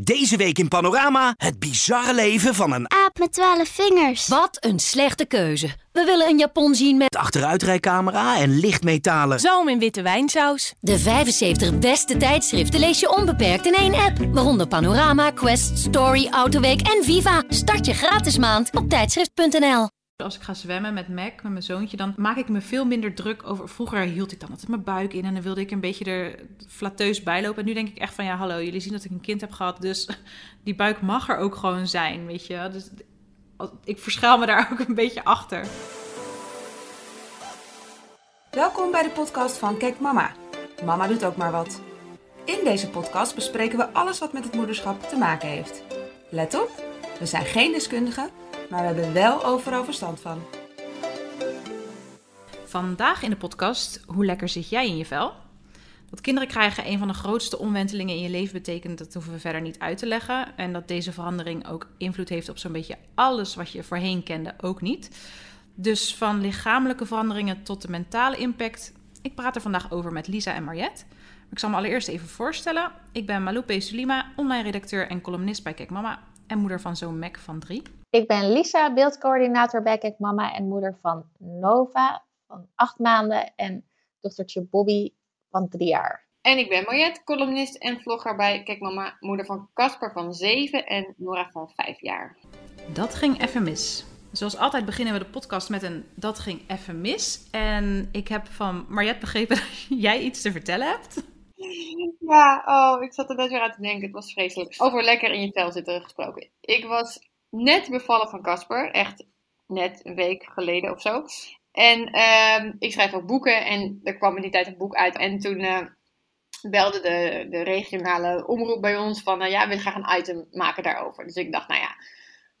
Deze week in Panorama het bizarre leven van een Aap met twaalf vingers. Wat een slechte keuze. We willen een Japon zien met achteruitrijcamera en lichtmetalen. Zalm in witte wijnsaus. de 75 beste tijdschriften lees je onbeperkt in één app. Waaronder Panorama, Quest, Story, Autoweek en Viva. Start je gratis maand op tijdschrift.nl. Als ik ga zwemmen met Mac, met mijn zoontje, dan maak ik me veel minder druk over. Vroeger hield ik dan altijd mijn buik in en dan wilde ik een beetje er flatteus bij lopen. En nu denk ik echt van ja, hallo, jullie zien dat ik een kind heb gehad, dus die buik mag er ook gewoon zijn, weet je. Dus ik verschuil me daar ook een beetje achter. Welkom bij de podcast van Kijk Mama. Mama doet ook maar wat. In deze podcast bespreken we alles wat met het moederschap te maken heeft. Let op, we zijn geen deskundigen, maar we hebben wel overal verstand van. Vandaag in de podcast, hoe lekker zit jij in je vel? Dat kinderen krijgen een van de grootste omwentelingen in je leven betekent, dat hoeven we verder niet uit te leggen. En dat deze verandering ook invloed heeft op zo'n beetje alles wat je voorheen kende, ook niet. Dus van lichamelijke veranderingen tot de mentale impact. Ik praat er vandaag over met Lisa en Mariette. Ik zal me allereerst even voorstellen. Ik ben Maloupe Sulima, online redacteur en columnist bij Kijk Mama en moeder van zo'n Mac van drie. Ik ben Lisa, beeldcoördinator bij Kijk Mama en moeder van Nova van acht maanden en dochtertje Bobby van drie jaar. En ik ben Mariette, columnist en vlogger bij Kijk Mama, moeder van Casper van 7 en Nora van 5 jaar. Dat ging even mis. Zoals altijd beginnen we de podcast met een dat ging even mis. En ik heb van Mariette begrepen dat jij iets te vertellen hebt. Ja, oh, ik zat er net weer aan te denken. Het was vreselijk. Over lekker in je vel zitten gesproken. Ik was net bevallen van Casper. Echt net een week geleden of zo. En ehm, ik schrijf ook boeken. En er kwam in die tijd een boek uit. En toen eh, belde de, de regionale omroep bij ons van... eh, ja, we willen graag een item maken daarover. Dus ik dacht, nou ja...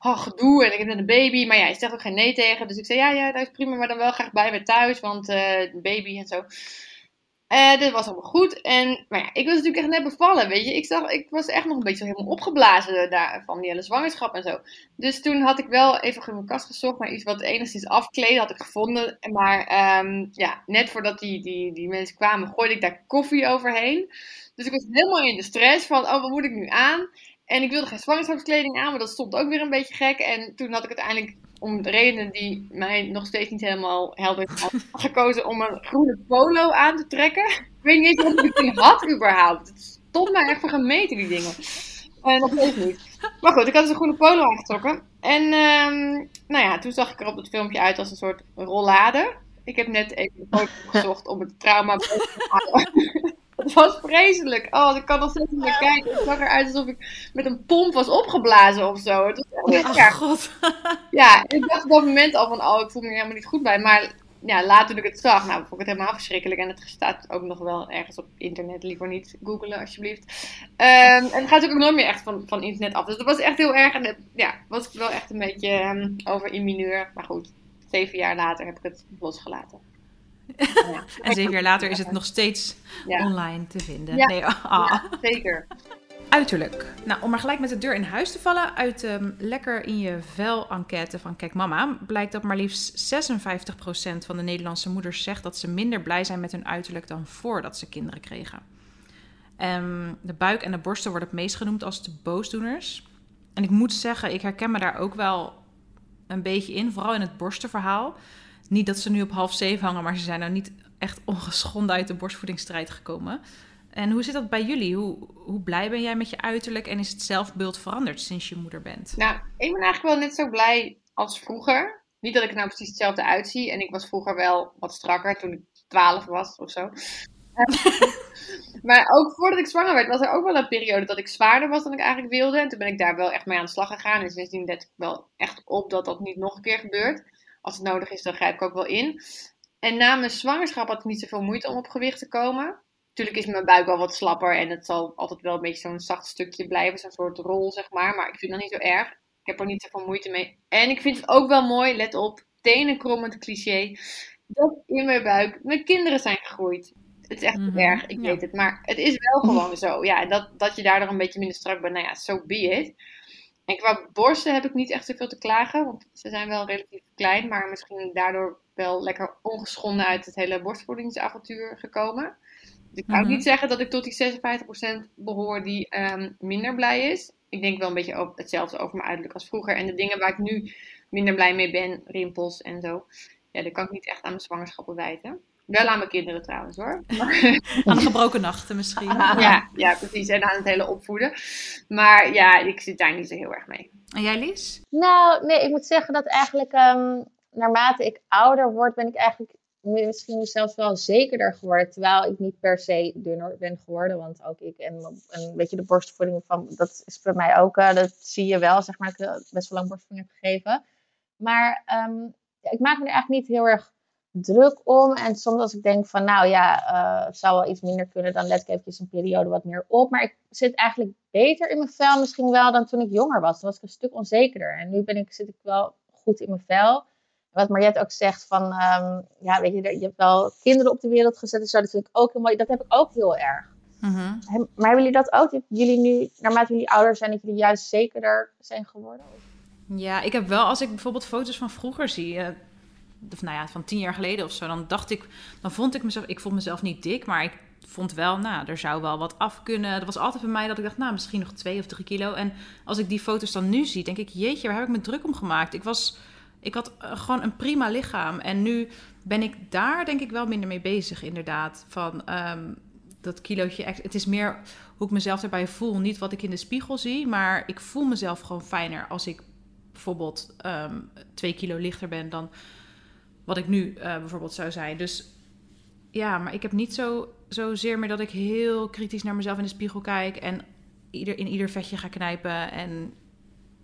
Oh, gedoe en ik heb net een baby. Maar ja, je zegt ook geen nee tegen. Dus ik zei, ja, ja, dat is prima. Maar dan wel graag bij me thuis. Want eh, baby en zo. Eh, dit was allemaal goed. En, maar ja, ik was natuurlijk echt net bevallen, weet je. Ik, zag, ik was echt nog een beetje helemaal opgeblazen daar, van die hele zwangerschap en zo. Dus toen had ik wel even in mijn kast gezocht naar iets wat enigszins afkleden had ik gevonden. Maar ehm, ja, net voordat die, die, die mensen kwamen, gooide ik daar koffie overheen. Dus ik was helemaal in de stress van, oh, wat moet ik nu aan? En ik wilde geen zwangerschapskleding aan, maar dat stond ook weer een beetje gek. En toen had ik uiteindelijk, om de redenen die mij nog steeds niet helemaal helder zijn, gekozen om een groene polo aan te trekken. Ik weet niet eens of ik die had überhaupt. Het stond mij echt voor gemeten, die dingen. En dat weet ik niet. Maar goed, ik had dus een groene polo aangetrokken. En ehm, nou ja, toen zag ik er op het filmpje uit als een soort rollade. Ik heb net even een foto gezocht om het trauma te halen. Het was vreselijk. Oh, ik kan nog steeds niet naar kijken. Het zag eruit alsof ik met een pomp was opgeblazen of zo. Het was echt Oh erg. god. Ja, ik dacht op dat moment al van, oh, ik voel me er helemaal niet goed bij. Maar ja, later toen ik het zag, nou, vond ik het helemaal verschrikkelijk. En het staat ook nog wel ergens op internet. Liever niet googlen, alsjeblieft. Ehm, en het gaat ook nooit meer echt van, van internet af. Dus dat was echt heel erg. En het, ja, was ik wel echt een beetje ehm, over in mineur. Maar goed, zeven jaar later heb ik het losgelaten. Ja. En zeven jaar later is het nog steeds Ja. online te vinden. Ja. Nee, ah. Ja, zeker. Uiterlijk. Nou, om maar gelijk met de deur in huis te vallen, uit de Lekker in je vel enquête van Kijk Mama blijkt dat maar liefst 56% van de Nederlandse moeders zegt dat ze minder blij zijn met hun uiterlijk dan voordat ze kinderen kregen. Ehm, de buik en de borsten worden het meest genoemd als de boosdoeners. En ik moet zeggen, ik herken me daar ook wel een beetje in, vooral in het borstenverhaal. Niet dat ze nu op half zeven hangen, maar ze zijn nou niet echt ongeschonden uit de borstvoedingsstrijd gekomen. En hoe zit dat bij jullie? Hoe, hoe blij ben jij met je uiterlijk en is het zelfbeeld veranderd sinds je moeder bent? Nou, ik ben eigenlijk wel net zo blij als vroeger. Niet dat ik er nou precies hetzelfde uitzie. En ik was vroeger wel wat strakker toen ik 12 was of zo. maar ook voordat ik zwanger werd, was er ook wel een periode dat ik zwaarder was dan ik eigenlijk wilde. En toen ben ik daar wel echt mee aan de slag gegaan. En sindsdien let ik wel echt op dat dat niet nog een keer gebeurt. Als het nodig is, dan grijp ik ook wel in. En na mijn zwangerschap had ik niet zoveel moeite om op gewicht te komen. Natuurlijk is mijn buik wel wat slapper en het zal altijd wel een beetje zo'n zacht stukje blijven. Zo'n soort rol, zeg maar. Maar ik vind dat niet zo erg. Ik heb er niet zoveel moeite mee. En ik vind het ook wel mooi, let op, tenenkrommend cliché, dat in mijn buik mijn kinderen zijn gegroeid. Het is echt heel erg, ik ja. weet het. Maar het is wel gewoon zo. Ja, en dat, dat je daardoor een beetje minder strak bent, nou ja, so be it. En qua borsten heb ik niet echt zoveel te klagen, want ze zijn wel relatief klein, maar misschien daardoor wel lekker ongeschonden uit het hele borstvoedingsavontuur gekomen. Dus ik kan ook Mhm. niet zeggen dat ik tot die 56% behoor die ehm, minder blij is. Ik denk wel een beetje hetzelfde over mijn uiterlijk als vroeger. En de dingen waar ik nu minder blij mee ben, rimpels en zo. Ja, dat kan ik niet echt aan mijn zwangerschappen wijten. Wel aan mijn kinderen trouwens hoor. Aan de gebroken nachten misschien. Ja, ja, precies. En aan het hele opvoeden. Maar ja, ik zit daar niet zo heel erg mee. En jij, Lies? Nou, nee, ik moet zeggen dat eigenlijk ehm, naarmate ik ouder word, ben ik eigenlijk misschien zelfs wel zekerder geworden. Terwijl ik niet per se dunner ben geworden. Want ook ik en een beetje de borstvoeding van, dat is bij mij ook, eh, dat zie je wel, zeg maar, ik best wel lang borstvoeding heb gegeven. Maar ehm, ja, ik maak me er eigenlijk niet heel erg druk om. En soms als ik denk van, nou ja, eh, het zou wel iets minder kunnen, dan let ik eventjes een periode wat meer op. Maar ik zit eigenlijk beter in mijn vel misschien wel dan toen ik jonger was. Toen was ik een stuk onzekerder. En nu ben ik, zit ik wel goed in mijn vel. Wat Mariette ook zegt van, ehm, ja, weet je, je hebt wel kinderen op de wereld gezet en zo. Dat vind ik ook heel mooi. Dat heb ik ook heel erg. Mhm. Hem- Maar hebben jullie dat ook? Dat jullie nu, naarmate jullie ouder zijn, dat jullie juist zekerder zijn geworden? Ja, ik heb wel, als ik bijvoorbeeld foto's van vroeger zie, eh, of nou ja, van tien jaar geleden of zo, dan dacht ik, dan vond ik mezelf, ik vond mezelf niet dik, maar ik vond wel, nou, er zou wel wat af kunnen. Dat was altijd bij mij dat ik dacht, nou, misschien nog twee of drie kilo. En als ik die foto's dan nu zie, denk ik, jeetje, waar heb ik me druk om gemaakt? Ik was, ik had eh, gewoon een prima lichaam. En nu ben ik daar, denk ik, wel minder mee bezig, inderdaad. Van ehm, dat kilootje, het is meer hoe ik mezelf erbij voel, niet wat ik in de spiegel zie, maar ik voel mezelf gewoon fijner als ik bijvoorbeeld ehm, twee kilo lichter ben dan wat ik nu eh, bijvoorbeeld zou zijn. Dus ja, maar ik heb niet zo zozeer meer dat ik heel kritisch naar mezelf in de spiegel kijk en ieder, in ieder vetje ga knijpen. En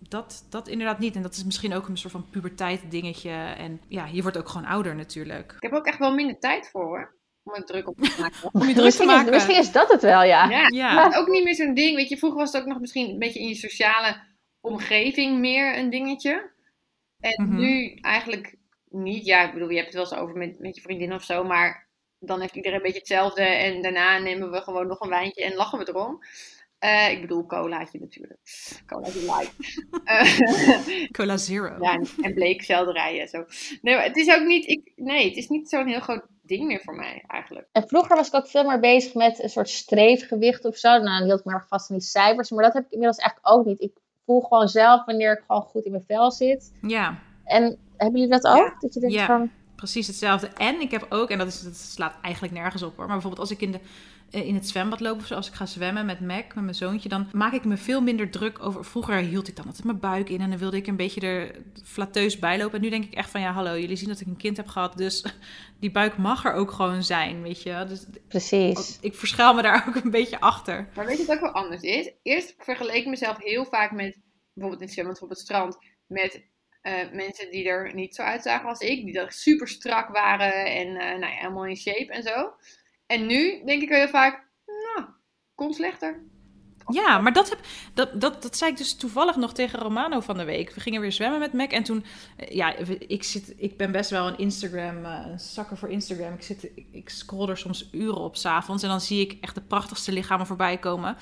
dat, dat inderdaad niet. En dat is misschien ook een soort van puberteit dingetje. En ja, je wordt ook gewoon ouder natuurlijk. Ik heb ook echt wel minder tijd voor hoor. Om er druk op te maken. Om je druk te Misschien is, maken. misschien is dat het wel, ja. Ja, Ja, ook niet meer zo'n ding. Weet je, vroeger was het ook nog misschien een beetje in je sociale omgeving meer een dingetje. En Mhm. nu eigenlijk niet. Ja, ik bedoel, je hebt het wel eens over met, met je vriendin of zo, maar dan heeft iedereen een beetje hetzelfde. En daarna nemen we gewoon nog een wijntje en lachen we erom. Eh, ik bedoel, colaatje natuurlijk. Colaatje light. Eh, Cola Zero. ja, en- en bleekselderijen en zo. Nee, maar het is ook niet, ik, nee, het is niet zo'n heel groot ding meer voor mij eigenlijk. En vroeger was ik ook veel meer bezig met een soort streefgewicht of zo. Nou, dan hield ik me erg vast aan die cijfers. Maar dat heb ik inmiddels eigenlijk ook niet. Ik voel gewoon zelf wanneer ik gewoon goed in mijn vel zit. ja. En hebben jullie dat ook? Ja. Dat je denkt Ja. van, Precies hetzelfde. En ik heb ook, en dat, is, dat slaat eigenlijk nergens op hoor. Maar bijvoorbeeld als ik in, de, eh, in het zwembad loop of zo, als ik ga zwemmen met Mac, met mijn zoontje, dan maak ik me veel minder druk over. Vroeger hield ik dan altijd mijn buik in en dan wilde ik een beetje er flatteus bij lopen. En nu denk ik echt van ja, hallo, jullie zien dat ik een kind heb gehad, dus die buik mag er ook gewoon zijn, weet je. Dus precies. ik verschuil me daar ook een beetje achter. Maar weet je wat ook wel anders is? Eerst vergeleek ik mezelf heel vaak met, bijvoorbeeld in het zwembad of op het strand, met eh, mensen die er niet zo uitzagen als ik. Die er super strak waren en eh, nou ja, helemaal in shape en zo. En nu denk ik heel vaak, nou, kon slechter. Ja, maar dat, heb, dat, dat, dat zei ik dus toevallig nog tegen Romano van de week. We gingen weer zwemmen met Mac. En toen, eh, ja, ik, zit, ik ben best wel een Instagram, een zakker voor Instagram. Ik, zit, ik scroll er soms uren op s'avonds. En dan zie ik echt de prachtigste lichamen voorbij komen.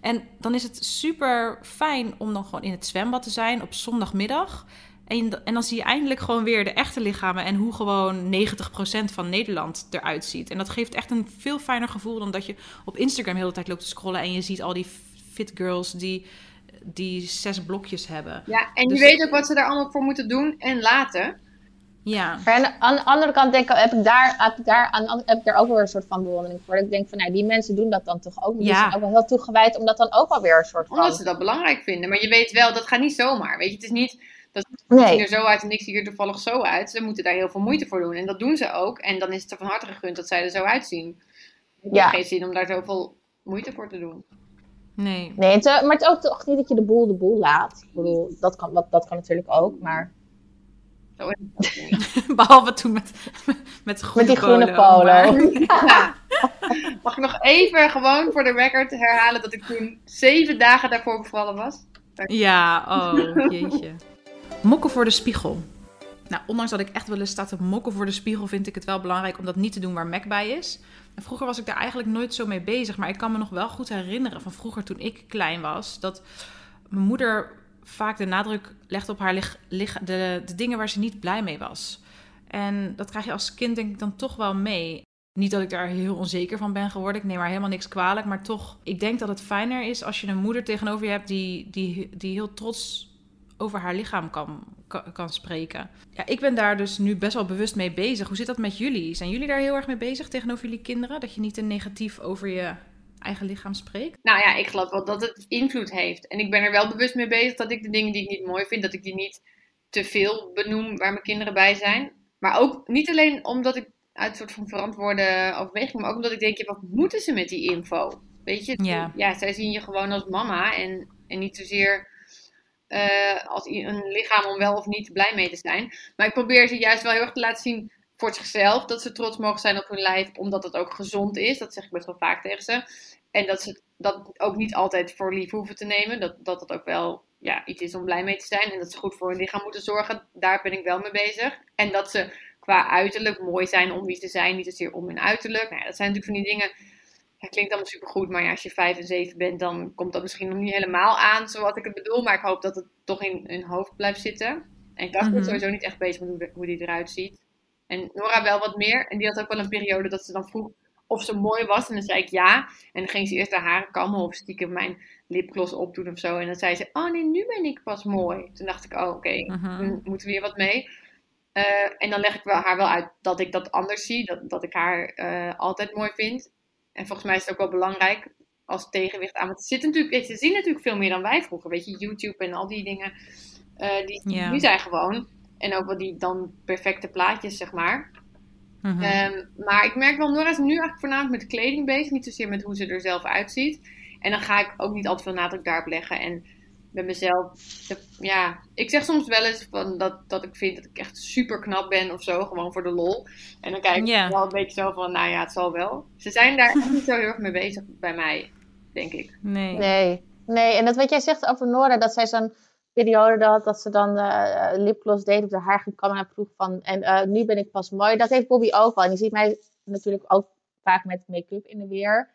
En dan is het super fijn om dan gewoon in het zwembad te zijn op zondagmiddag. En, en dan zie je eindelijk gewoon weer de echte lichamen en hoe gewoon 90% van Nederland eruit ziet. En dat geeft echt een veel fijner gevoel dan dat je op Instagram de hele tijd loopt te scrollen en je ziet al die fit girls die, die zes blokjes hebben. Ja, en Dus- je weet ook wat ze daar allemaal voor moeten doen en laten. Ja, Maar aan de, andere kant denk ik, heb ik daar, heb ik daar, aan, heb ik daar ook weer een soort van bewondering voor. Dat ik denk van, nou, die mensen doen dat dan toch ook. Die Ja. zijn ook wel heel toegewijd om dat dan ook alweer een soort van... Omdat ze dat belangrijk vinden. Maar je weet wel, dat gaat niet zomaar. Weet je, het is niet, dat ziet Nee, er zo uit en ik zie er toevallig zo uit. Ze moeten daar heel veel moeite voor doen. En dat doen ze ook. En dan is het er van harte gegund dat zij er zo uitzien. Het Ja. heeft geen zin om daar zoveel moeite voor te doen. nee. nee het, eh, maar het is ook toch niet dat je de boel de boel laat. Ik bedoel, dat kan, dat, dat kan natuurlijk ook, maar... Zo is het ook niet. Behalve toen met, met, de groene Met die groene polo, polo. maar- Ja. Mag ik nog even gewoon voor de record herhalen dat ik toen zeven dagen daarvoor bevallen was? Ja, oh jeetje. Mokken voor de spiegel. Nou, ondanks dat ik echt wel eens sta te mokken voor de spiegel, vind ik het wel belangrijk om dat niet te doen waar Mac bij is. En vroeger was ik daar eigenlijk nooit zo mee bezig, maar ik kan me nog wel goed herinneren van vroeger toen ik klein was, dat mijn moeder vaak de nadruk legde op haar lich- de, de dingen waar ze niet blij mee was. En dat krijg je als kind denk ik dan toch wel mee. Niet dat ik daar heel onzeker van ben geworden. Ik neem haar helemaal niks kwalijk. Maar toch, ik denk dat het fijner is als je een moeder tegenover je hebt die, die, die heel trots over haar lichaam kan, kan, kan spreken. Ja, ik ben daar dus nu best wel bewust mee bezig. Hoe zit dat met jullie? Zijn jullie daar heel erg mee bezig tegenover jullie kinderen? Dat je niet te negatief over je eigen lichaam spreekt? Nou ja, ik geloof wel dat het invloed heeft. En ik ben er wel bewust mee bezig dat ik de dingen die ik niet mooi vind, dat ik die niet te veel benoem waar mijn kinderen bij zijn. Maar ook niet alleen omdat ik uit een soort van verantwoorde overweging, maar ook omdat ik denk, ja, wat moeten ze met die info? Weet je, Ja. ja zij zien je gewoon als mama en, en niet zozeer eh, als een lichaam om wel of niet blij mee te zijn. Maar ik probeer ze juist wel heel erg te laten zien voor zichzelf dat ze trots mogen zijn op hun lijf, omdat het ook gezond is. Dat zeg ik best wel vaak tegen ze. En dat ze dat ook niet altijd voor lief hoeven te nemen. Dat dat het ook wel ja, iets is om blij mee te zijn. En dat ze goed voor hun lichaam moeten zorgen. Daar ben ik wel mee bezig. En dat ze qua uiterlijk mooi zijn om wie ze zijn. Niet zozeer om hun uiterlijk. Nou ja, dat zijn natuurlijk van die dingen. Het klinkt allemaal supergoed. Maar ja, als je vijf en zeven bent, dan komt dat misschien nog niet helemaal aan zoals ik het bedoel. Maar ik hoop dat het toch in hun hoofd blijft zitten. En Casper Mhm. is sowieso niet echt bezig met hoe, de- hoe die eruit ziet. En Nora wel wat meer. En die had ook wel een periode dat ze dan vroeg of ze mooi was. En dan zei ik ja. En dan ging ze eerst haar haren kammen of stiekem mijn lipgloss opdoen of zo. En dan zei ze, oh nee, nu ben ik pas mooi. Toen dacht ik, oh oké, Mhm. dan moeten we hier wat mee. Eh, en dan leg ik wel, haar wel uit dat ik dat anders zie. Dat, dat ik haar eh, altijd mooi vind. En volgens mij is het ook wel belangrijk als tegenwicht aan. Want ze, zitten natuurlijk, ze zien natuurlijk veel meer dan wij vroeger. Weet je, YouTube en al die dingen. eh, die, die zijn gewoon. En ook wel die dan perfecte plaatjes, zeg maar. Mhm. Ehm, maar ik merk wel, Nora is nu eigenlijk voornamelijk met kleding bezig. Niet zozeer met hoe ze er zelf uitziet. En dan ga ik ook niet altijd veel nadruk daarop leggen. En bij mezelf, de- ja, ik zeg soms wel eens van dat, dat ik vind dat ik echt super knap ben of zo. Gewoon voor de lol. En dan kijk ik Ja. wel een beetje zo van, nou ja, het zal wel. Ze zijn daar niet zo heel erg mee bezig bij mij, denk ik. nee. Nee. nee, en dat wat jij zegt over Nora, dat zij zo'n periode had dat ze dan eh lipgloss deed op de haar ging kammen en vroeg van, en eh, nu ben ik pas mooi. Dat heeft Bobby ook wel. En je ziet mij natuurlijk ook vaak met make-up in de weer.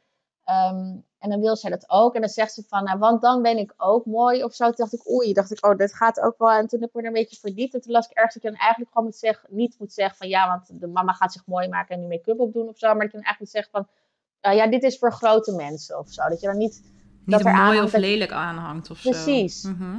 Ehm, en dan wil zij dat ook. En dan zegt ze van, nou, want dan ben ik ook mooi of zo. Toen dacht ik, oei, dacht ik, oh, dit gaat ook wel. En toen heb ik me er een beetje verdiept. En toen las ik ergens dat je dan eigenlijk gewoon moet zeggen, niet moet zeggen van, ja, want de mama gaat zich mooi maken en nu make-up opdoen of zo. Maar dat je dan eigenlijk moet zeggen van, eh, ja, dit is voor grote mensen of zo. Dat je dan niet Niet dat er mooi of dat- lelijk aanhangt of zo. Precies. Mhm.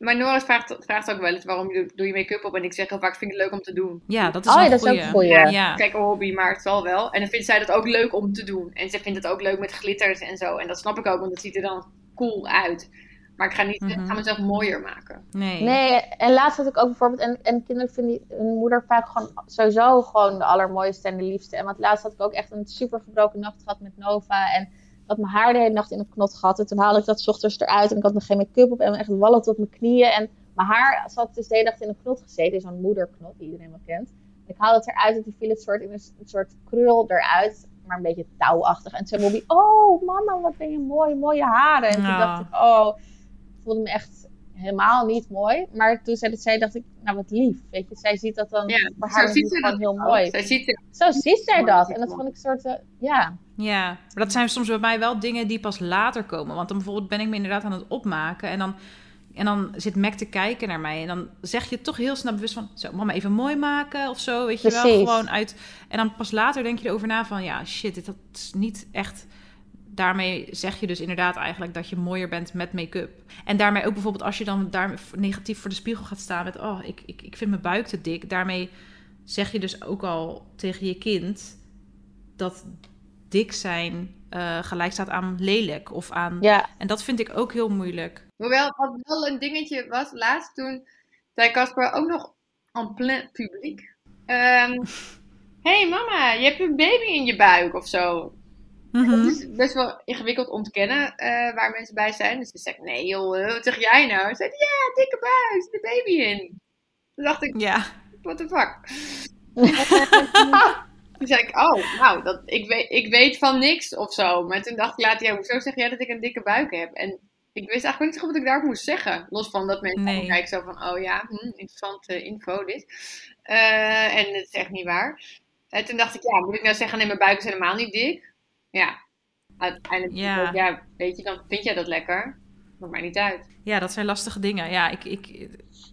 Maar Nora vraagt, vraagt ook wel eens, waarom doe, doe je make-up op? En ik zeg heel vaak, vind ik het leuk om te doen. Ja, dat is Oh ja, dat is ook een goeie. Ja, Ja. Kijk, een hobby, maar het zal wel. En dan vindt zij dat ook leuk om te doen. En ze vindt het ook leuk met glitters en zo. En dat snap ik ook, want het ziet er dan cool uit. Maar ik ga niet Mhm. ik ga mezelf mooier maken. Nee. Nee, en laatst had ik ook bijvoorbeeld, en, en kinderen vinden hun moeder vaak gewoon sowieso gewoon de allermooiste en de liefste. En want laatst had ik ook echt een super gebroken nacht gehad met Nova. En had mijn haar de hele nacht in een knot gehad. En toen haalde ik dat 's ochtends eruit en ik had nog geen make-up op en echt wallen tot mijn knieën. En mijn haar zat dus de hele dag in een knot gezeten, zo'n moederknot die iedereen wel kent. Ik haalde het eruit en toen viel het soort in een, een soort krul eruit, maar een beetje touwachtig. En toen zei Bobby, oh mama, wat ben je mooi, mooie haren. En toen Ja. dacht ik, oh, ik voelde me echt helemaal niet mooi. Maar toen zij dat zei, dacht ik, nou wat lief. Weet je, zij ziet dat dan Ja, haar ziet gewoon heel mooi. Zij ziet Zo ziet zij dat. En dat vond ik een soort, eh, ja. Ja, maar dat zijn soms bij mij wel dingen die pas later komen. Want dan bijvoorbeeld ben ik me inderdaad aan het opmaken en dan, en dan zit Mac te kijken naar mij. En dan zeg je toch heel snel bewust van, zo, mama even mooi maken of zo, weet je wel. Gewoon uit, en dan pas later denk je erover na van, ja shit, dit dat is niet echt... Daarmee zeg je dus inderdaad eigenlijk dat je mooier bent met make-up. En daarmee ook bijvoorbeeld als je dan daar negatief voor de spiegel gaat staan met... oh, ik, ik, ik vind mijn buik te dik. Daarmee zeg je dus ook al tegen je kind dat dik zijn eh, gelijk staat aan lelijk of aan... Ja, En dat vind ik ook heel moeilijk. Hoewel, wat wel een dingetje was, laatst toen zei Casper ook nog en plein publiek. Hé hey mama, je hebt een baby in je buik of zo. Mhm. Het is best wel ingewikkeld om te kennen eh, waar mensen bij zijn. Dus ik, nee joh, eh, wat zeg jij nou? Ze zei, ja, dikke buik, er zit een baby in. Toen dacht ik, Ja, what the fuck? toen zei ik, oh, nou, dat, ik, weet, ik weet van niks of zo. Maar toen dacht ik later, ja, hoezo zeg jij dat ik een dikke buik heb? En ik wist eigenlijk niet zo goed wat ik daarop moest zeggen. Los van dat mensen Nee. kijken zo van, oh ja, hm, interessante info dit. Eh, en het is echt niet waar. En toen dacht ik, ja, moet ik nou zeggen, nee, mijn buik is helemaal niet dik? Ja, uiteindelijk, ja. ja, weet je, dan vind jij dat lekker. Maakt mij niet uit. Ja, dat zijn lastige dingen. Ja, ik, ik,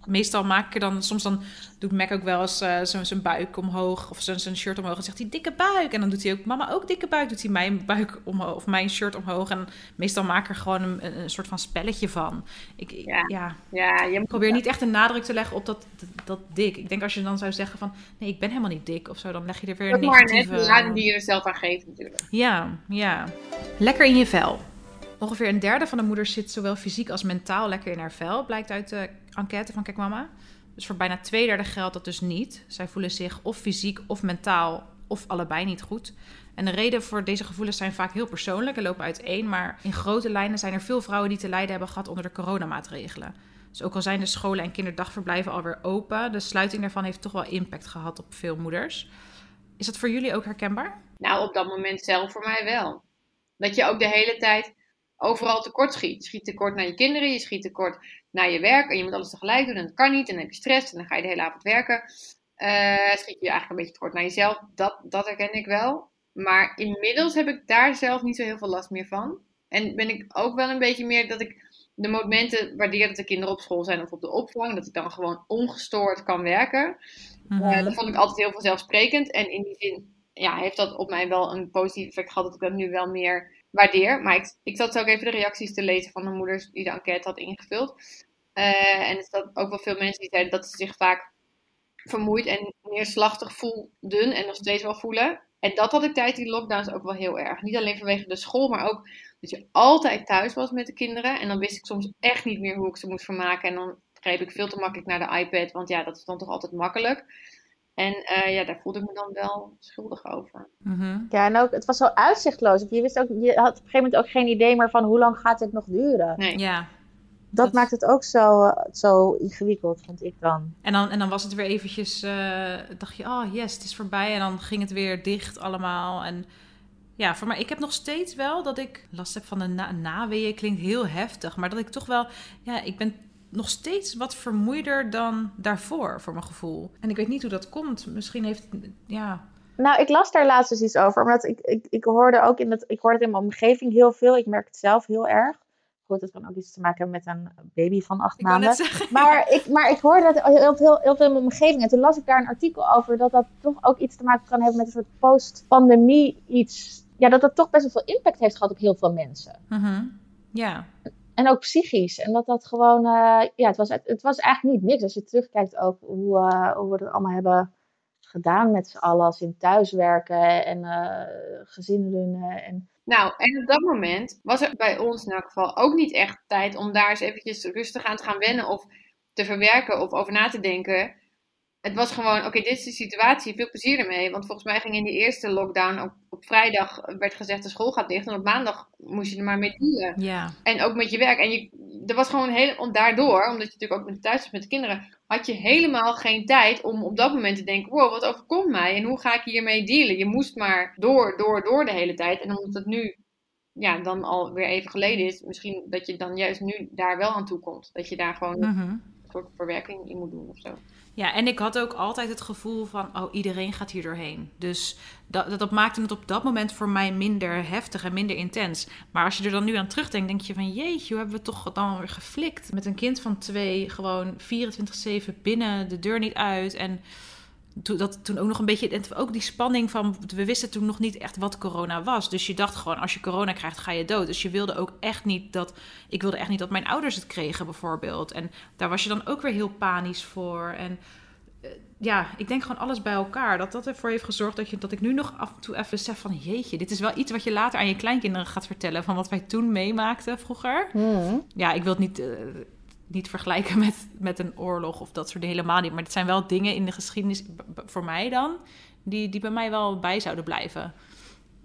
meestal maak ik er dan, soms dan doet Mac ook wel eens uh, zijn buik omhoog of zijn shirt omhoog en zegt hij dikke buik. En dan doet hij ook, mama ook dikke buik, doet hij mijn buik omhoog of mijn shirt omhoog. En meestal maak ik er gewoon een, een soort van spelletje van. Ik, ja. ja. ja je probeer niet echt een nadruk te leggen op dat, dat, dat, dik. Ik denk als je dan zou zeggen van, nee, ik ben helemaal niet dik of zo, dan leg je er weer een negatieve... maar net de lading die je er zelf aan geeft natuurlijk. Ja, ja. Lekker in je vel. Ongeveer een derde van de moeders zit zowel fysiek als mentaal lekker in haar vel, blijkt uit de enquête van Kijk Mama. Dus voor bijna twee derde geldt dat dus niet. Zij voelen zich of fysiek of mentaal of allebei niet goed. En de reden voor deze gevoelens zijn vaak heel persoonlijk en lopen uiteen. Maar in grote lijnen zijn er veel vrouwen die te lijden hebben gehad onder de coronamaatregelen. Dus ook al zijn de scholen en kinderdagverblijven alweer open, de sluiting daarvan heeft toch wel impact gehad op veel moeders. Is dat voor jullie ook herkenbaar? Nou, op dat moment zelf voor mij wel. Dat je ook de hele tijd overal tekort schiet. Je schiet tekort naar je kinderen, je schiet tekort naar je werk. En je moet alles tegelijk doen en dat kan niet. En dan heb je stress en dan ga je de hele avond werken. Uh, schiet je eigenlijk een beetje tekort naar jezelf. Dat, dat herken ik wel. Maar inmiddels heb ik daar zelf niet zo heel veel last meer van. En ben ik ook wel een beetje meer dat ik de momenten waardeer dat de kinderen op school zijn of op de opvang. Dat ik dan gewoon ongestoord kan werken. Mm dat vond ik altijd heel vanzelfsprekend. En in die zin ja, heeft dat op mij wel een positief effect gehad. Dat ik dat nu wel meer waardeer. Maar ik, ik zat ook even de reacties te lezen van de moeders die de enquête had ingevuld. Uh, en er zat ook wel veel mensen die zeiden dat ze zich vaak vermoeid en neerslachtig voelden en nog steeds wel voelen. En dat had ik tijdens die lockdowns ook wel heel erg. Niet alleen vanwege de school, maar ook dat je altijd thuis was met de kinderen. En dan wist ik soms echt niet meer hoe ik ze moest vermaken. En dan greep ik veel te makkelijk naar de iPad, want ja, dat is dan toch altijd makkelijk. En uh, ja, daar voelde ik me dan wel schuldig over. Mm-hmm. Ja, en ook, het was zo uitzichtloos. Je, wist ook, je had op een gegeven moment ook geen idee meer van hoe lang gaat dit nog duren. Nee. Ja. Dat, dat, maakt het ook zo, zo ingewikkeld, vond ik dan. En dan, en dan was het weer eventjes, uh, dacht je, oh yes, het is voorbij. En dan ging het weer dicht allemaal. En ja, voor mij, ik heb nog steeds wel dat ik last heb van de na naweeën. Klinkt heel heftig, maar dat ik toch wel, ja, ik ben nog steeds wat vermoeider dan daarvoor, voor mijn gevoel. En ik weet niet hoe dat komt. Misschien heeft, ja... Nou, ik las daar laatst eens iets over. Omdat ik, ik, ik hoorde ook in, het, ik hoorde het in mijn omgeving heel veel. Ik merk het zelf heel erg. Goed, het kan ook iets te maken hebben met een baby van acht maanden. Maar ik, maar ik hoorde dat heel veel, heel veel in mijn omgeving. En toen las ik daar een artikel over dat dat toch ook iets te maken kan hebben met een soort post-pandemie iets. Ja, dat dat toch best wel veel impact heeft gehad op heel veel mensen. Mm Ja. En ook psychisch. En dat dat gewoon, uh, ja, het was, het was eigenlijk niet niks. Als je terugkijkt ook hoe, uh, hoe we dat allemaal hebben gedaan met z'n allen. In thuiswerken en uh. En... Nou, en op dat moment was er bij ons in elk geval ook niet echt tijd om daar eens eventjes rustig aan te gaan wennen. Of te verwerken of over na te denken het was gewoon, oké, dit is de situatie, veel plezier ermee. Want volgens mij ging in die eerste lockdown, op, op vrijdag werd gezegd de school gaat dicht. En op maandag moest je er maar mee dealen. Ja. En ook met je werk. En je, er was gewoon heel, daardoor, omdat je natuurlijk ook met thuis was met de kinderen, had je helemaal geen tijd om op dat moment te denken, wow, wat overkomt mij? En hoe ga ik hiermee dealen? Je moest maar door, door, door de hele tijd. En omdat het nu ja, dan alweer even geleden is, misschien dat je dan juist nu daar wel aan toe komt. Dat je daar gewoon mhm. een soort verwerking in moet doen of zo. Ja, en ik had ook altijd het gevoel van, oh, iedereen gaat hier doorheen. Dus dat, dat maakte het op dat moment voor mij minder heftig en minder intens. Maar als je er dan nu aan terugdenkt, denk je van, jeetje, hoe hebben we toch dan weer geflikt? Met een kind van twee, gewoon 24-7 binnen, de deur niet uit. En toen, dat, toen ook nog een beetje, ook die spanning van, we wisten toen nog niet echt wat corona was. Dus je dacht gewoon, als je corona krijgt, ga je dood. Dus je wilde ook echt niet dat, ik wilde echt niet dat mijn ouders het kregen bijvoorbeeld. En daar was je dan ook weer heel panisch voor. En eh, ja, ik denk gewoon alles bij elkaar. Dat dat ervoor heeft gezorgd dat, je, dat ik nu nog af en toe even besef van... jeetje, dit is wel iets wat je later aan je kleinkinderen gaat vertellen... van wat wij toen meemaakten vroeger. Hmm. Ja, ik wil het niet... Uh, niet vergelijken met, met een oorlog of dat soort dingen helemaal niet. Maar het zijn wel dingen in de geschiedenis, voor mij dan, die, die bij mij wel bij zouden blijven.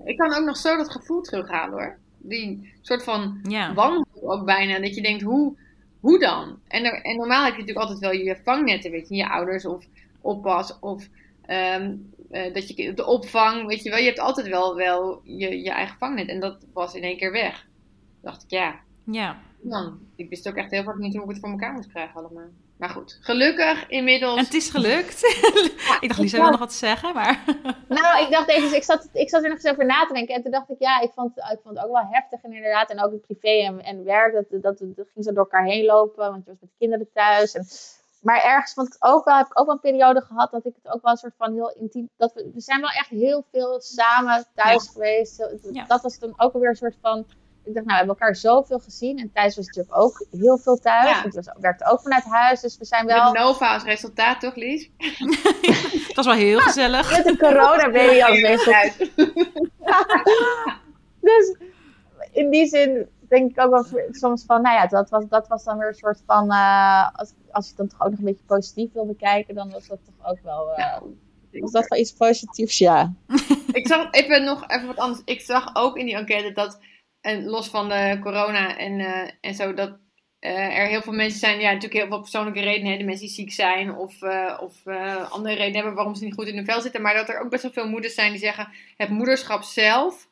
Ik kan ook nog zo dat gevoel terughalen hoor. Die soort van ja. wanhoop ook bijna. Dat je denkt, hoe, hoe dan? En, er, en normaal heb je natuurlijk altijd wel je vangnetten, weet je. Je ouders of oppas of um, uh, dat je de opvang, weet je wel. Je hebt altijd wel, wel je, je eigen vangnet. En dat was in één keer weg. dacht ik, ja. Ja. Man. Ik wist ook echt heel vaak niet hoe ik het voor elkaar moest krijgen allemaal. Maar goed, gelukkig inmiddels. En het is gelukt. ik dacht, Lisa wil nog wat zeggen, maar... Nou, ik dacht even, ik zat, ik zat er nog eens over na te denken. En toen dacht ik, ja, ik vond, ik vond het ook wel heftig en inderdaad. En ook in privé en, en werk, dat, dat, dat, ging zo door elkaar heen lopen. Want je was met de kinderen thuis. En, maar ergens vond ik het ook wel, heb ik ook wel een periode gehad dat ik het ook wel een soort van heel intiem... Dat we, we zijn wel echt heel veel samen thuis geweest. Dat was dan ook alweer een soort van ik dacht, nou, we hebben elkaar zoveel gezien. En Thijs was natuurlijk ook heel veel thuis. Ja. We werkte ook vanuit huis. Dus we zijn wel... Met Nova als resultaat, toch, Lies? dat was wel heel gezellig. Met een corona-baby als resultaat. dus in die zin denk ik ook wel soms van, nou ja, dat was, dat was dan weer een soort van, uh, als, als je dan toch ook nog een beetje positief wil bekijken, dan was dat toch ook wel, uh, ja, was dat wel iets positiefs, ja. ik zag even nog even wat anders. Ik zag ook in die enquête dat en los van de corona en, uh, en zo, dat uh, er heel veel mensen zijn, ja, natuurlijk heel veel persoonlijke redenen, de mensen die ziek zijn of, uh, of andere redenen hebben waarom ze niet goed in hun vel zitten, maar dat er ook best wel veel moeders zijn die zeggen, het moederschap zelf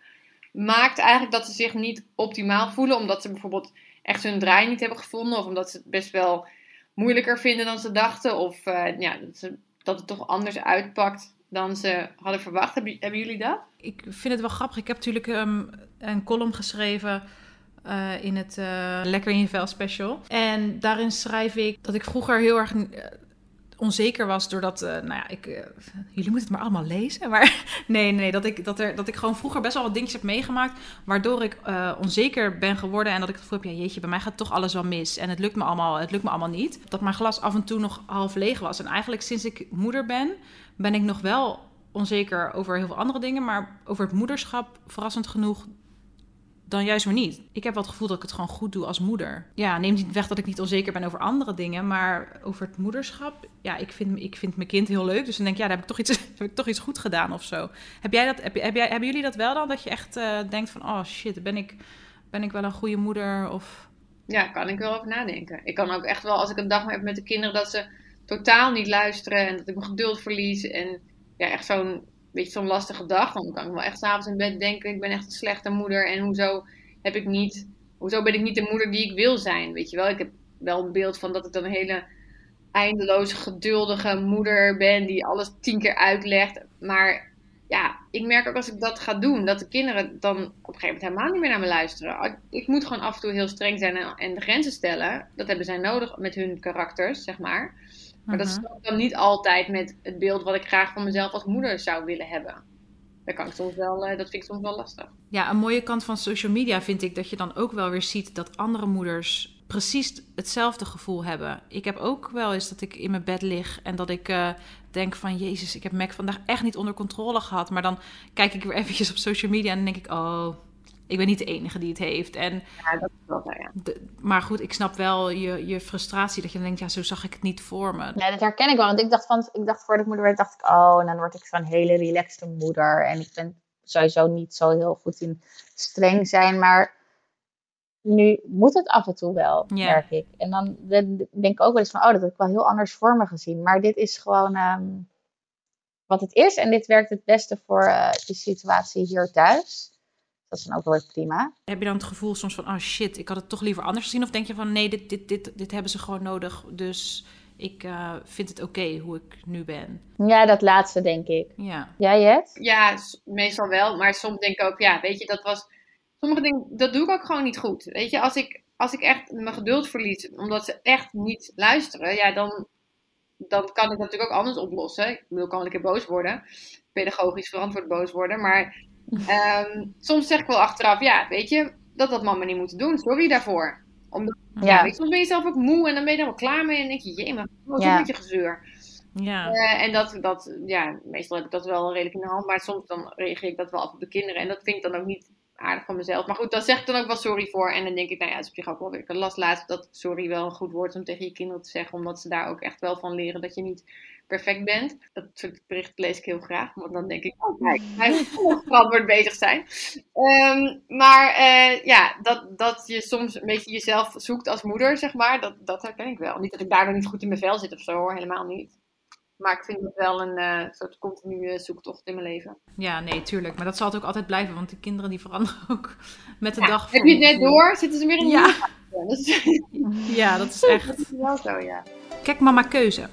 maakt eigenlijk dat ze zich niet optimaal voelen, omdat ze bijvoorbeeld echt hun draai niet hebben gevonden, of omdat ze het best wel moeilijker vinden dan ze dachten, of ja, dat, het toch anders uitpakt dan ze hadden verwacht. Hebben, hebben jullie dat? Ik vind het wel grappig. Ik heb natuurlijk um, een column geschreven uh, in het uh, Lekker in je vel special. En daarin schrijf ik dat ik vroeger heel erg uh, onzeker was doordat, nou ja, ik, jullie moeten het maar allemaal lezen. Maar nee, nee, dat ik, dat, er, dat ik gewoon vroeger best wel wat dingetjes heb meegemaakt. Waardoor ik onzeker ben geworden en dat ik het gevoel heb, ja jeetje, bij mij gaat toch alles wel mis. En het lukt me allemaal, het lukt me allemaal niet. Dat mijn glas af en toe nog half leeg was. En eigenlijk sinds ik moeder ben, ben ik nog wel onzeker over heel veel andere dingen. Maar over het moederschap, verrassend genoeg, dan juist weer niet. Ik heb wel het gevoel dat ik het gewoon goed doe als moeder. Ja, neemt niet weg dat ik niet onzeker ben over andere dingen. Maar over het moederschap, ja, ik vind, ik vind mijn kind heel leuk. Dus dan denk ik, ja, daar heb ik toch iets, heb ik toch iets goed gedaan of zo. Heb jij dat, heb, heb jij, hebben jullie dat wel dan? Dat je echt uh, denkt van, oh shit, ben ik, ben ik wel een goede moeder? Of... Ja, kan ik wel over nadenken. Ik kan ook echt wel, als ik een dag heb met de kinderen, dat ze totaal niet luisteren en dat ik mijn geduld verlies. En ja, echt zo'n beetje zo'n lastige dag. Dan kan ik wel echt s'avonds in bed denken, ik ben echt een slechte moeder. En hoezo heb ik niet, hoezo ben ik niet de moeder die ik wil zijn? Weet je wel, ik heb wel een beeld van dat ik dan een hele eindeloos geduldige moeder ben die alles tien keer uitlegt. Maar ja, ik merk ook als ik dat ga doen, dat de kinderen dan op een gegeven moment helemaal niet meer naar me luisteren. Ik moet gewoon af en toe heel streng zijn en de grenzen stellen. Dat hebben zij nodig met hun karakters, zeg maar. Maar dat Mhm. strookt dan niet altijd met het beeld wat ik graag van mezelf als moeder zou willen hebben. Dat, kan ik soms wel, eh, dat vind ik soms wel lastig. Ja, een mooie kant van social media vind ik dat je dan ook wel weer ziet dat andere moeders precies hetzelfde gevoel hebben. Ik heb ook wel eens dat ik in mijn bed lig en dat ik eh, denk van... Jezus, ik heb Mac vandaag echt niet onder controle gehad. Maar dan kijk ik weer eventjes op social media en dan denk ik... Oh, ik ben niet de enige die het heeft. En, Ja, dat is wel ja. de- maar goed, ik snap wel je, je frustratie dat je dan denkt... Ja, zo zag ik het niet voor me. Ja, dat herken ik wel. Want ik dacht, van, ik dacht voordat ik moeder werd, dacht ik, oh, en dan word ik zo'n hele relaxte moeder. En ik ben sowieso niet zo heel goed in streng zijn. Maar nu moet het af en toe wel, merk ik. En dan denk ik ook wel eens van, oh, dat heb ik wel heel anders voor me gezien. Maar dit is gewoon ehm, wat het is. En dit werkt het beste voor eh de situatie hier thuis. Dat is dan ook wel weer prima. Heb je dan het gevoel soms van... Oh shit, ik had het toch liever anders gezien? Of denk je van... Nee, dit, dit, dit, dit hebben ze gewoon nodig. Dus ik eh, vind het oké hoe ik nu ben. Ja, dat laatste denk ik. Ja. Jij, Jet? Ja, s- meestal wel. Maar soms denk ik ook, ja, weet je, dat was... Sommige dingen, dat doe ik ook gewoon niet goed. Weet je, als ik, als ik echt mijn geduld verlies, omdat ze echt niet luisteren, ja, dan, dan kan ik dat natuurlijk ook anders oplossen. Ik bedoel, ik kan wel een keer boos worden. Pedagogisch verantwoord boos worden. Maar ehm, soms zeg ik wel achteraf, ja, weet je, dat had mama niet moeten doen. Sorry daarvoor. Omdat, ja. Ja. weet je, soms ben je zelf ook moe en dan ben je er wel klaar mee. En dan denk je, jee, maar wat Ja. een beetje gezeur. Ja. Eh, en dat, dat, ja, meestal heb ik dat wel redelijk in de hand, maar soms dan reageer ik dat wel af op de kinderen. En dat vind ik dan ook niet aardig van mezelf. Maar goed, daar zeg ik dan ook wel sorry voor. En dan denk ik, nou ja, het is op zich ook wel weer. Ik las laatst dat sorry wel een goed woord om tegen je kinderen te zeggen, omdat ze daar ook echt wel van leren dat je niet perfect bent. Dat soort berichten lees ik heel graag, want dan denk ik, oh kijk, hij moet verantwoord bezig zijn. Ehm, maar eh, ja, dat, dat je soms een beetje jezelf zoekt als moeder, zeg maar, dat, dat herken ik wel. Niet dat ik daardoor niet goed in mijn vel zit of zo hoor, helemaal niet. Maar ik vind het wel een eh, soort continue zoektocht in mijn leven. ja, nee, tuurlijk. Maar dat zal het ook altijd blijven. Want de kinderen die veranderen ook met de Ja, dag. heb je het net door? Zitten ze weer in de Ja, is, Ja, dat is echt. dat is wel zo, ja. Kijk mama keuze.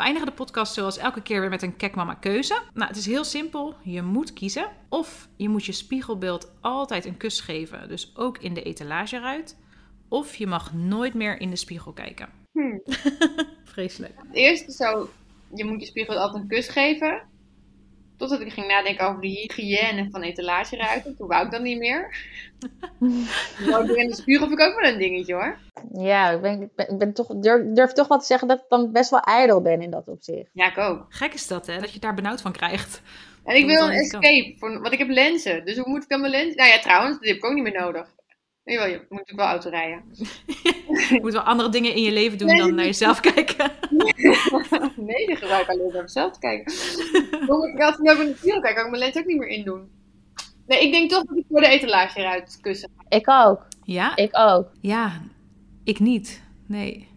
We eindigen de podcast zoals elke keer weer met een kijk mama keuze. Nou, het is heel simpel. Je moet kiezen. Of je moet je spiegelbeeld altijd een kus geven. Dus ook in de etalageruit. Of je mag nooit meer in de spiegel kijken. Hm. Vreselijk. Het eerste zo, je moet je spiegel altijd een kus geven. Totdat ik ging nadenken over de hygiëne van etalageruiten. Toen wou ik dat niet meer. Nou, in de spiegel vind ik ook wel een dingetje hoor. Ja, ik, ben, ik, ben, ik ben toch, durf, durf toch wel te zeggen dat ik dan best wel ijdel ben in dat opzicht. Ja, ik ook. Gek is dat, hè? Dat je daar benauwd van krijgt. En ik Dat wil een escape, voor, want ik heb lenzen. Dus hoe moet ik dan mijn lenzen... Nou ja, trouwens, die heb ik ook niet meer nodig. Jawel, je moet natuurlijk wel auto rijden. Je moet wel andere dingen in je leven doen dan naar jezelf kijken. nee, die gebruik ik alleen naar mezelf te kijken. Hoe moet ik altijd ook in de spiegel kijken? Kan ik mijn lens ook niet meer indoen. Nee, ik denk toch dat ik voor de etalage eruit kussen. Ik ook. Ja? Ik ook. Ja, ik niet. Nee.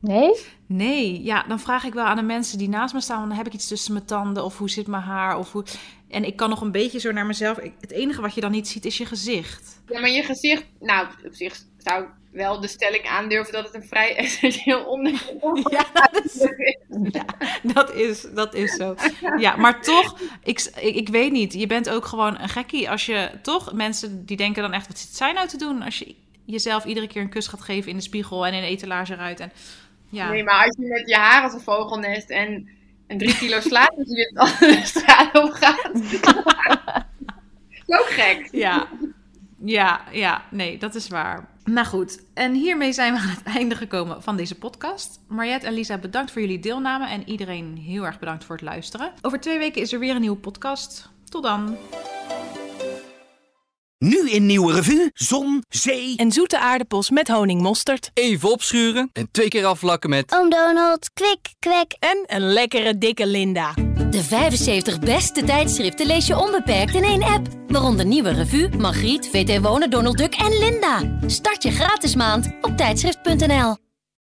Nee? Nee, ja, dan vraag ik wel aan de mensen die naast me staan: dan heb ik iets tussen mijn tanden of hoe zit mijn haar? Of hoe... En ik kan nog een beetje zo naar mezelf. ik- Het enige wat je dan niet ziet is je gezicht. Ja, maar je gezicht... Nou, op zich zou ik wel de stelling aandurven dat het een vrij essentieel onderdeel Ja, dat is, is. dat is, dat is zo. Ja, maar toch, ik, ik, ik weet niet. Je bent ook gewoon een gekkie als je toch mensen die denken dan echt: wat zit zij nou te doen? Als je jezelf iedere keer een kus gaat geven in de spiegel en in de etalage eruit. En, ja. Nee, maar als je met je haar als een vogelnest en, en drie kilo slaat, dan zie je al de straat op gaat. is ook gek. Ja, ja, ja, nee, dat is waar. Nou goed, en hiermee zijn we aan het einde gekomen van deze podcast. Mariette en Lisa, bedankt voor jullie deelname en iedereen heel erg bedankt voor het luisteren. Over twee weken is er weer een nieuwe podcast. Tot dan. Nu in Nieuwe Revue, zon, zee En zoete aardappels met honingmosterd. Even opschuren en twee keer afvlakken met... Oom Donald, kwik, kwek. En een lekkere dikke Linda. De 75 beste tijdschriften lees je onbeperkt in één app. Waaronder Nieuwe Revue, Margriet, VT Wonen, Donald Duck en Linda. Start je gratis maand op tijdschrift.nl.